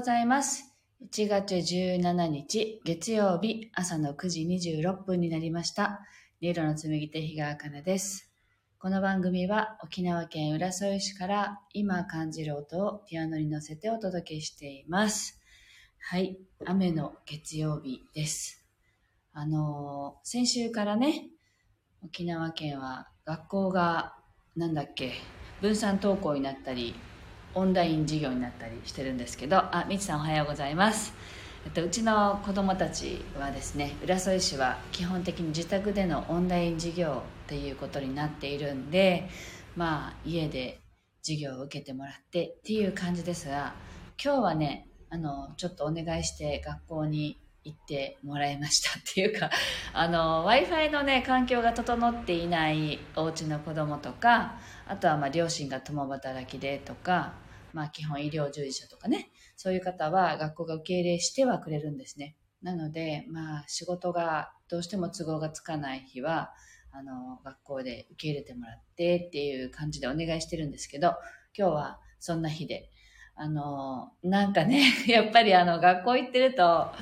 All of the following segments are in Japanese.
ございます。1月17日月曜日朝の9時26分になりました。音色の紡手日川茜です。この番組は沖縄県浦添市から今感じる音をピアノに乗せてお届けしています。はい、雨の月曜日です。あのー先週からね、沖縄県は学校がなんだっけ、分散登校になったり、オンライン授業になったりしてるんですけど、あ、みちさんおはようございます。うちの子供たちはですね、浦添市は基本的に自宅でのオンライン授業っていうことになっているんで、まあ、家で授業を受けてもらってっていう感じですが、今日はね、あの、ちょっとお願いして学校に行ってもらいましたっていうか、あの、Wi-Fi のね、環境が整っていないお家の子供とか、あとはまあ両親が共働きでとか、まあ基本医療従事者とかね、そういう方は学校が受け入れしてはくれるんですね。なので、まあ仕事がどうしても都合がつかない日は、あの、学校で受け入れてもらってっていう感じでお願いしてるんですけど、今日はそんな日で、あの、なんかね、やっぱりあの学校行ってると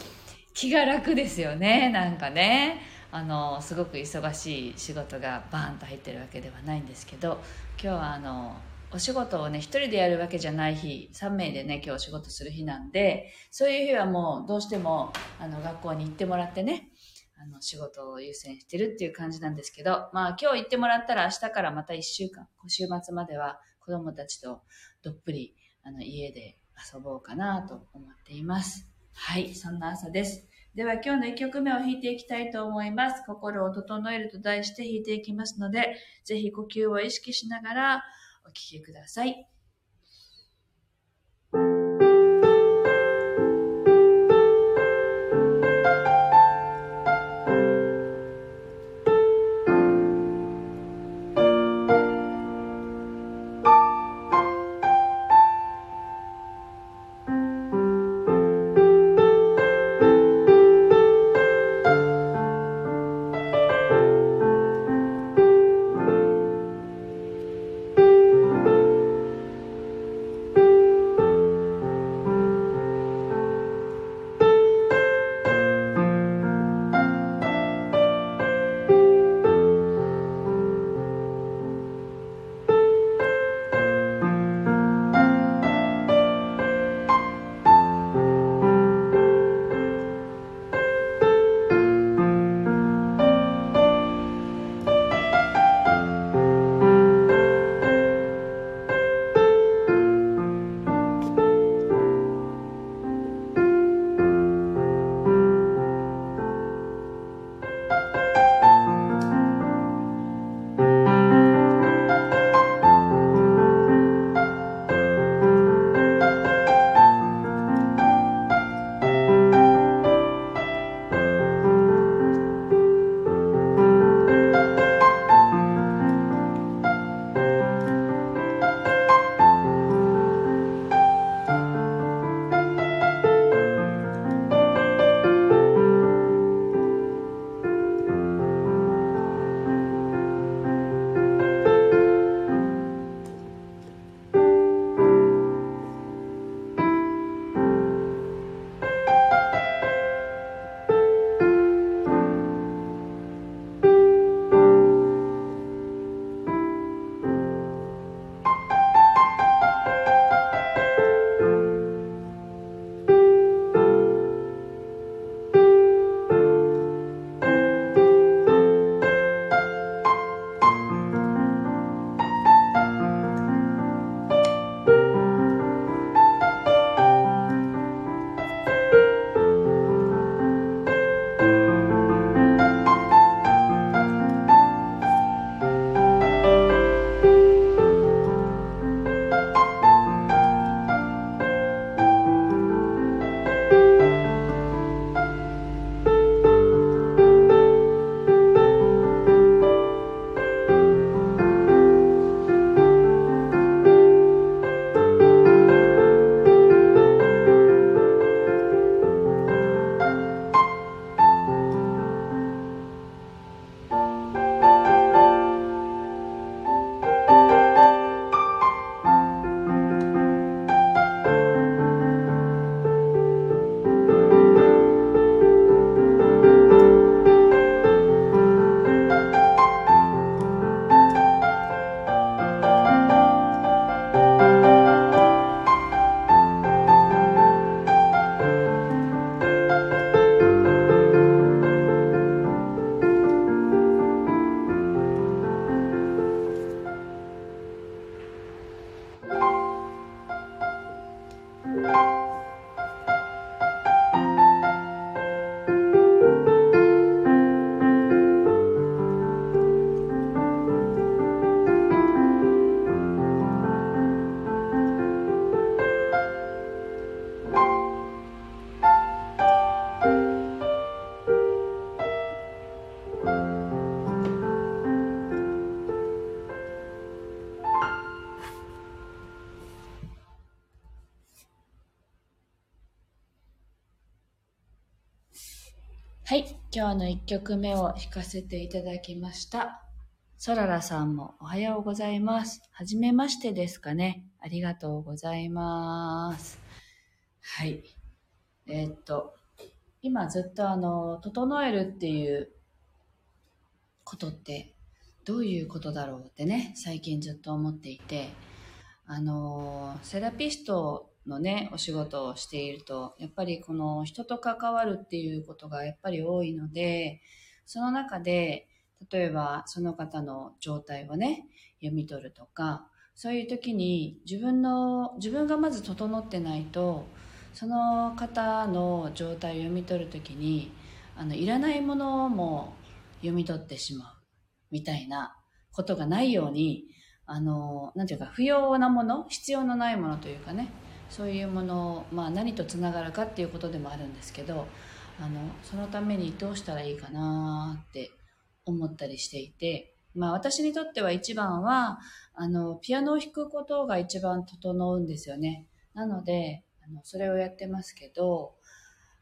気が楽ですよね、なんかね。あの、すごく忙しい仕事がバーンと入ってるわけではないんですけど、今日はあの、お仕事をね、一人でやるわけじゃない日、3名でね、今日お仕事する日なんで、そういう日はもうどうしても、あの、学校に行ってもらってね、あの、仕事を優先してるっていう感じなんですけど、まあ今日行ってもらったら明日からまた1週間、週末までは子供たちとどっぷり、あの、家で遊ぼうかなと思っています。はい、そんな朝です。では今日の1曲目を弾いていきたいと思います。心を整えると題して弾いていきますので、ぜひ呼吸を意識しながらお聴きください。今日の1曲目を弾かせていただきました。ソララさんもおはようございます。はじめましてですかね。ありがとうございます。はい。えー、っと、今ずっとあの、整えるっていうことってどういうことだろうってね、最近ずっと思っていて、あの、セラピストのね、お仕事をしていると、やっぱりこの人と関わるっていうことがやっぱり多いので、その中で、例えばその方の状態をね、読み取るとか、そういう時に自分の、自分がまず整ってないと、その方の状態を読み取る時に、あの、いらないものも読み取ってしまうみたいなことがないように、あの、なんていうか、不要なもの、必要のないものというかね、そういうものを、まあ、何とつながるかっていうことでもあるんですけどあのそのためにどうしたらいいかなって思ったりしていて、まあ、私にとっては一番はあのピアノを弾くことが一番整うんですよね。なのであのそれをやってますけど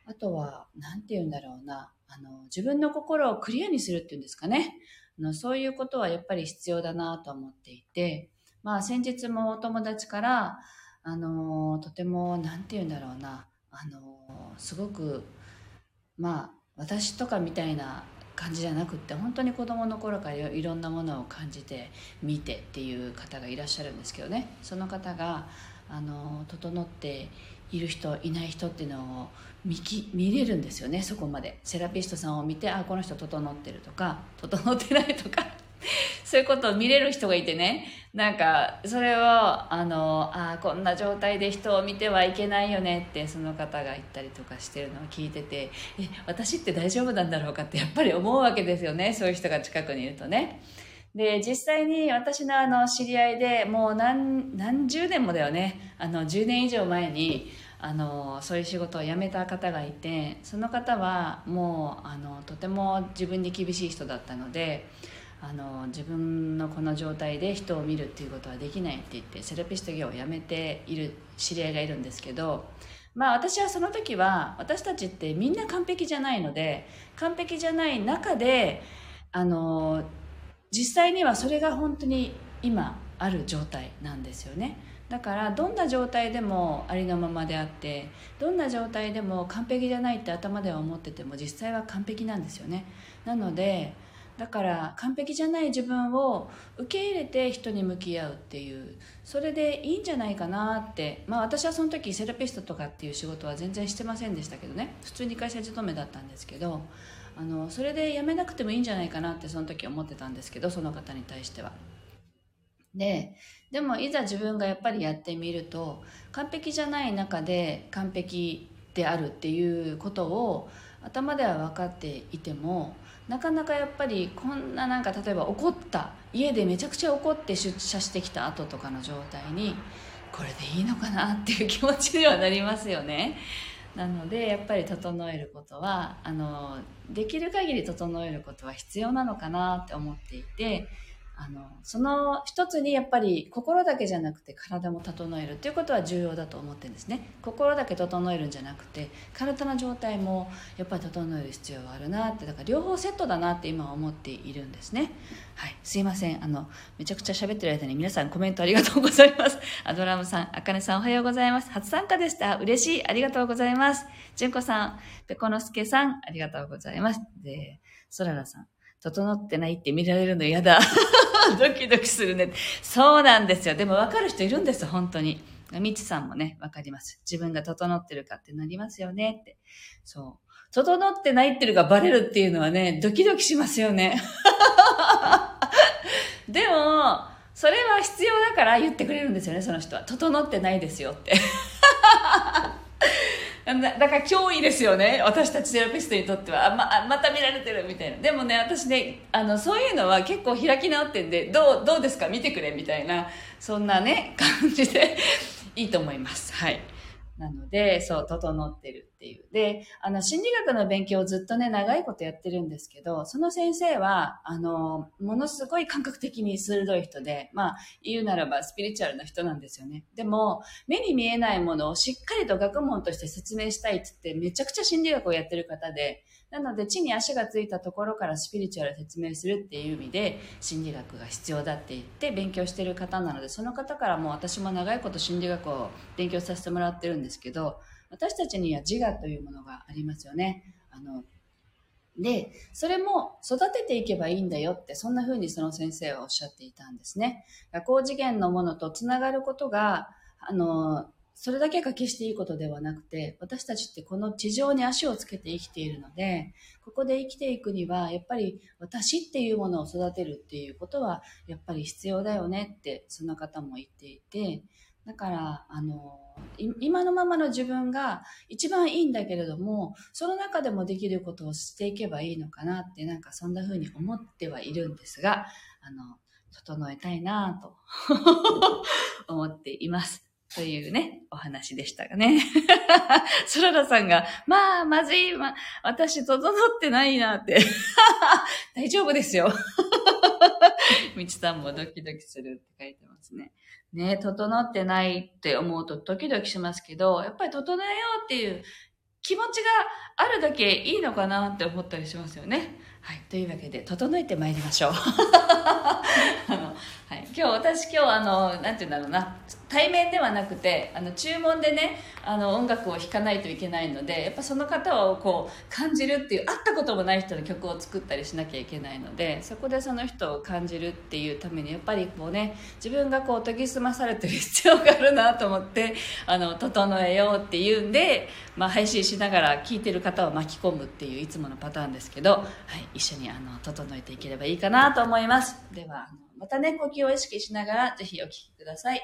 あとは何て言うんだろうなあの自分の心をクリアにするっていうんですかね。あのそういうことはやっぱり必要だなと思っていて、まあ、先日もお友達からあのとても何て言うんだろうな。あのすごくまあ私とかみたいな感じじゃなくって本当に子供の頃からいろんなものを感じて見てっていう方がいらっしゃるんですけどね。その方があの整っている人いない人っていうのを見き見れるんですよねそこまで。セラピストさんを見てあこの人整ってるとか整ってないとか。そういうことを見れる人がいてね、なんか、それを、あの、あ、こんな状態で人を見てはいけないよねって、その方が言ったりとかしてるのを聞いてて、え、私って大丈夫なんだろうかってやっぱり思うわけですよね。そういう人が近くにいるとね。で、実際に私のあの、知り合いでもう何、何十年もだよね。あの、10年以上前に、あのそういう仕事を辞めた方がいてその方はもうあのとても自分に厳しい人だったのであの自分のこの状態で人を見るっていうことはできないって言ってセラピスト業を辞めている知り合いがいるんですけどまあ私はその時は私たちってみんな完璧じゃないので完璧じゃない中であの実際にはそれが本当に今ある状態なんですよね。だからどんな状態でもありのままであってどんな状態でも完璧じゃないって頭では思ってても実際は完璧なんですよね。なのでだから完璧じゃない自分を受け入れて人に向き合うっていうそれでいいんじゃないかなってまあ私はその時セラピストとかっていう仕事は全然してませんでしたけどね普通に会社勤めだったんですけどあのそれで辞めなくてもいいんじゃないかなってその時思ってたんですけどその方に対しては。ででもいざ自分がやっぱりやってみると完璧じゃない中で完璧であるっていうことを頭では分かっていてもなかなかやっぱりこんななんか例えば怒った家でめちゃくちゃ怒って出社してきた後とかの状態にこれでいいのかなっていう気持ちにはなりますよね。なのでやっぱり整えることはあのできる限り整えることは必要なのかなって思っていてあのその一つにやっぱり心だけじゃなくて体も整えるっていうことは重要だと思ってるんですね。心だけ整えるんじゃなくて体の状態もやっぱり整える必要があるなってだから両方セットだなって今は思っているんですね。はい。すいません。あのめちゃくちゃ喋ってる間に皆さんコメントありがとうございます。アドラムさんあかねさんおはようございます。初参加でした。嬉しい。ありがとうございます。純子さんペコのすけさんありがとうございます。でそららさん。整ってないって見られるの嫌だ。ドキドキするね。そうなんですよ。でも分かる人いるんです本当に。みちさんもね、分かります。自分が整ってるかってなりますよねって。そう。整ってないってるがバレるっていうのはね、ドキドキしますよね。でも、それは必要だから言ってくれるんですよね、その人は。整ってないですよって。だから脅威ですよね。私たちセラピストにとっては。あままた見られてるみたいな。でもね私ねあのそういうのは結構開き直ってんでどうどうですか？見てくれみたいなそんなね感じで。いいと思います。はい。なのでそう整ってるっていう。で、あの、心理学の勉強をずっとね、長いことやってるんですけど、その先生は、あの、ものすごい感覚的に鋭い人で、まあ、言うならばスピリチュアルな人なんですよね。でも、目に見えないものをしっかりと学問として説明したいって言って、めちゃくちゃ心理学をやってる方で、なので、地に足がついたところからスピリチュアル説明するっていう意味で、心理学が必要だって言って勉強してる方なので、その方からも私も長いこと心理学を勉強させてもらってるんですけど、私たちには自我というものがありますよね。あの、で、それも育てていけばいいんだよって、そんな風にその先生はおっしゃっていたんですね。高次元のものとつながることが、あの、それだけが決していいことではなくて、私たちってこの地上に足をつけて生きているので、ここで生きていくには、やっぱり私っていうものを育てるっていうことは、やっぱり必要だよねって、その方も言っていて、だから、あの、今のままの自分が一番いいんだけれども、その中でもできることをしていけばいいのかなって、なんかそんな風に思ってはいるんですが、あの、整えたいなと 思っています。というね、お話でしたがね。ソララさんが、まあ、まずい、ま、私、整ってないなって。大丈夫ですよ。みちさんもドキドキするって書いてますね。ね、整ってないって思うとドキドキしますけど、やっぱり整えようっていう気持ちがあるだけいいのかなって思ったりしますよね。はい。というわけで、整えてまいりましょう。はい。今日、私今日、あの、なんて言うんだろうな。対面ではなくてあの注文でねあの音楽を弾かないといけないのでやっぱその方をこう感じるっていう会ったこともない人の曲を作ったりしなきゃいけないのでそこでその人を感じるっていうためにやっぱりこうね自分がこう研ぎ澄まされてる必要があるなと思ってあの整えようっていうんで、まあ、配信しながら聴いてる方を巻き込むっていういつものパターンですけど、はい、一緒にあの整えていければいいかなと思いますではまたね呼吸を意識しながらぜひお聴きください。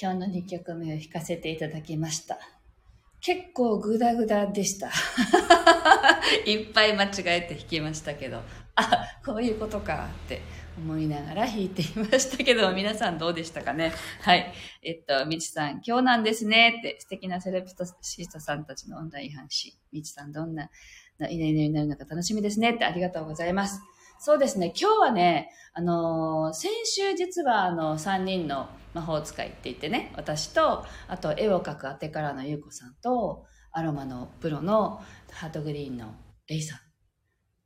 今日の2曲目を弾かせていただきました。結構グダグダでした。いっぱい間違えて弾きましたけど、あ、こういうことかって思いながら弾いていましたけど、皆さんどうでしたかね？はい。えっと、みちさん、今日なんですねって素敵なセレプトシストさんたちのオンライン配信。みちさん、どんな、いいねになるのか楽しみですねってありがとうございます。そうですね、今日はね、あのー、先週実はあの、3人の魔法使いって言ってね、私と、あと絵を描くあてからのゆうこさんと、アロマのプロのハートグリーンのレイさん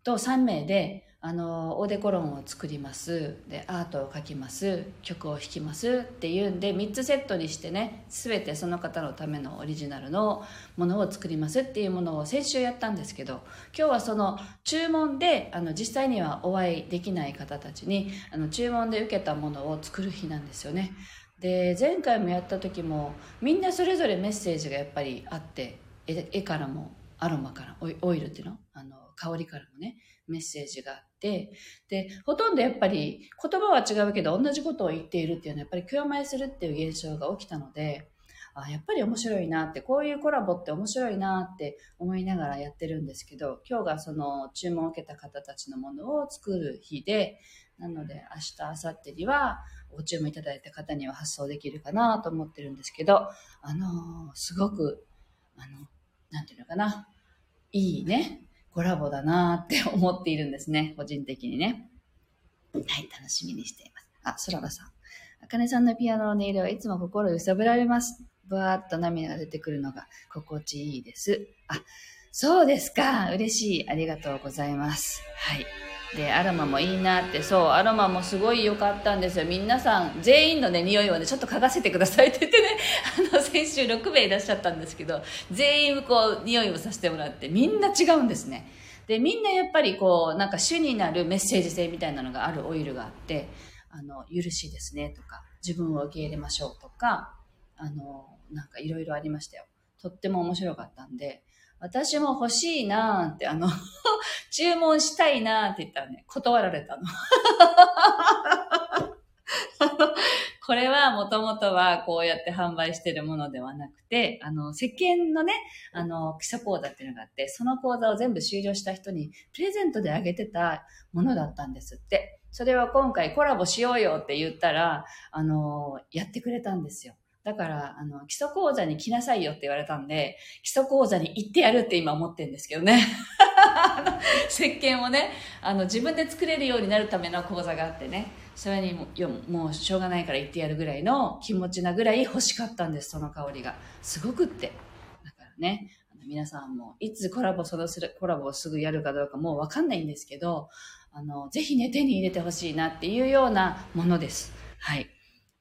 と3名で、あの、オーデコロンを作ります。で、アートを描きます。曲を弾きますっていうんで、3つセットにしてね、すべてその方のためのオリジナルのものを作りますっていうものを先週やったんですけど、今日はその注文で、あの、実際にはお会いできない方たちに、あの、注文で受けたものを作る日なんですよね。で、前回もやった時も、みんなそれぞれメッセージがやっぱりあって、絵からも、アロマからオイルっていうの？あの、香りからもね、メッセージがあって、で、ほとんどやっぱり言葉は違うけど同じことを言っているっていうのはやっぱり共鳴するっていう現象が起きたので、あやっぱり面白いなって、こういうコラボって面白いなって思いながらやってるんですけど、今日がその注文を受けた方たちのものを作る日で、なので明日、明後日にはご注文いただいた方には発送できるかなと思ってるんですけど、あのー、すごく、あの、なんていうのかな、いいね、コラボだなって 思っているんですね。個人的にね。はい、楽しみにしています。あ、そららさん。あかねさんのピアノの音色はいつも心揺さぶられます。ぶわーっと涙が出てくるのが心地いいです。あ、そうですか。嬉しい。ありがとうございます。はい。で、アロマもいいなって、そう、アロマもすごい良かったんですよ。皆さん、全員のね、匂いをね、ちょっと嗅がせてくださいって言ってね、あの、先週6名いらっしゃったんですけど、全員こう、匂いをさせてもらって、みんな違うんですね。で、みんなやっぱりこう、なんか主になるメッセージ性みたいなのがあるオイルがあって、あの、許しですねとか、自分を受け入れましょうとか、あの、なんかいろいろありましたよ。とっても面白かったんで、私も欲しいなーって、あの 注文したいなーって言ったらね、断られたの。これはもともとはこうやって販売してるものではなくて、あの、石鹸のね、あの、基礎講座っていうのがあって、その講座を全部終了した人にプレゼントであげてたものだったんですって。それは今回コラボしようよって言ったら、あの、やってくれたんですよ。だから、あの、基礎講座に来なさいよって言われたんで、基礎講座に行ってやるって今思ってるんですけどね。石鹸をね、あの、自分で作れるようになるための講座があってね、それにももうしょうがないから行ってやるぐらいの気持ちなぐらい欲しかったんです、その香りが。すごくって。だからね、あの皆さんもいつコラボそのする、コラボをすぐやるかどうかもうわかんないんですけど、あの、ぜひね、手に入れてほしいなっていうようなものです。はい。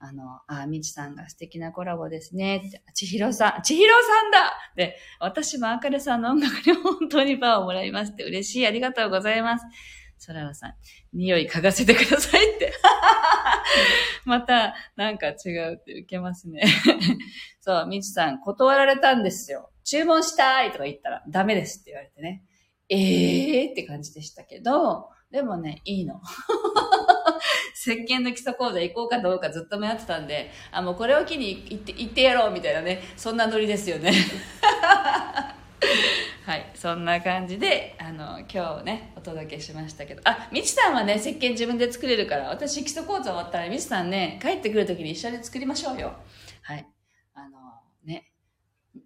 あの、あ、みちさんが素敵なコラボですね。ちひろさん、ちひろさんだで、私もあかねさんの音楽に本当にパワーをもらいますて嬉しい。ありがとうございます。そららさん、匂い嗅がせてくださいって。また、なんか違うって受けますね。そう、みちさん、断られたんですよ。注文したいとか言ったら、ダメですって言われてね。ええーって感じでしたけど、でもね、いいの。石鹸の基礎講座行こうかどうかずっと迷ってたんで、あ、もうこれを機に行って、行ってやろうみたいなね、そんなノリですよね。はい、そんな感じで、あの、今日ね、お届けしましたけど、あ、みちさんはね、石鹸自分で作れるから、私基礎講座終わったら、みちさんね、帰ってくるときに一緒に作りましょうよ。はい。あの、ね。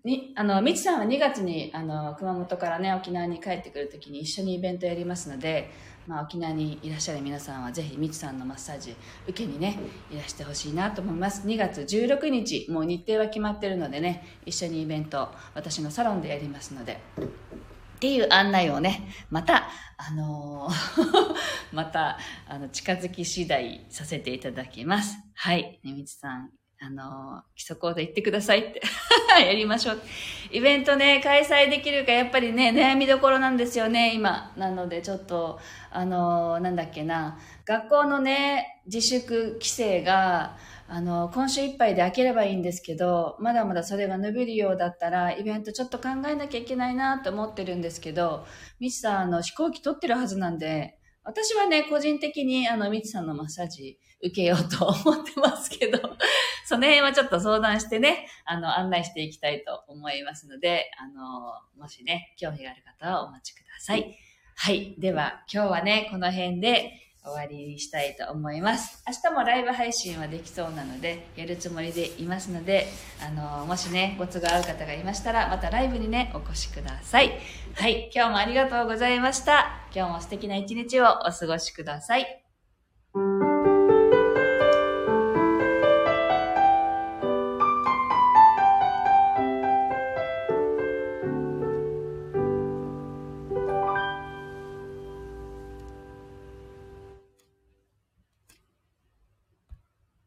に、あの、みちさんは2月に、あの、熊本からね、沖縄に帰ってくるときに一緒にイベントやりますので、まあ、沖縄にいらっしゃる皆さんはぜひみちさんのマッサージ受けにねいらしてほしいなと思います2月16日もう日程は決まってるのでね一緒にイベント私のサロンでやりますのでっていう案内をね、また、あのー また、あの、近づき次第させていただきます。はい。ねみちさん、あの、基礎講座行ってくださいって やりましょう。イベントね、開催できるかやっぱりね、悩みどころなんですよね、今。なので、ちょっと、あの、なんだっけな、学校のね、自粛規制が、あの、今週いっぱいで開ければいいんですけど、まだまだそれが伸びるようだったら、イベントちょっと考えなきゃいけないなと思ってるんですけど、ミスさん、あの、飛行機取ってるはずなんで、私はね、個人的に、あの、みつさんのマッサージ受けようと思ってますけど、その辺はちょっと相談してね、あの、案内していきたいと思いますので、あの、もしね、興味がある方はお待ちください。はい。では、今日はね、この辺で終わりにしたいと思います。明日もライブ配信はできそうなので、やるつもりでいますので、あの、もしね、ご都合合う方がいましたら、またライブにね、お越しください。はい。今日もありがとうございました。今日も素敵な一日をお過ごしください。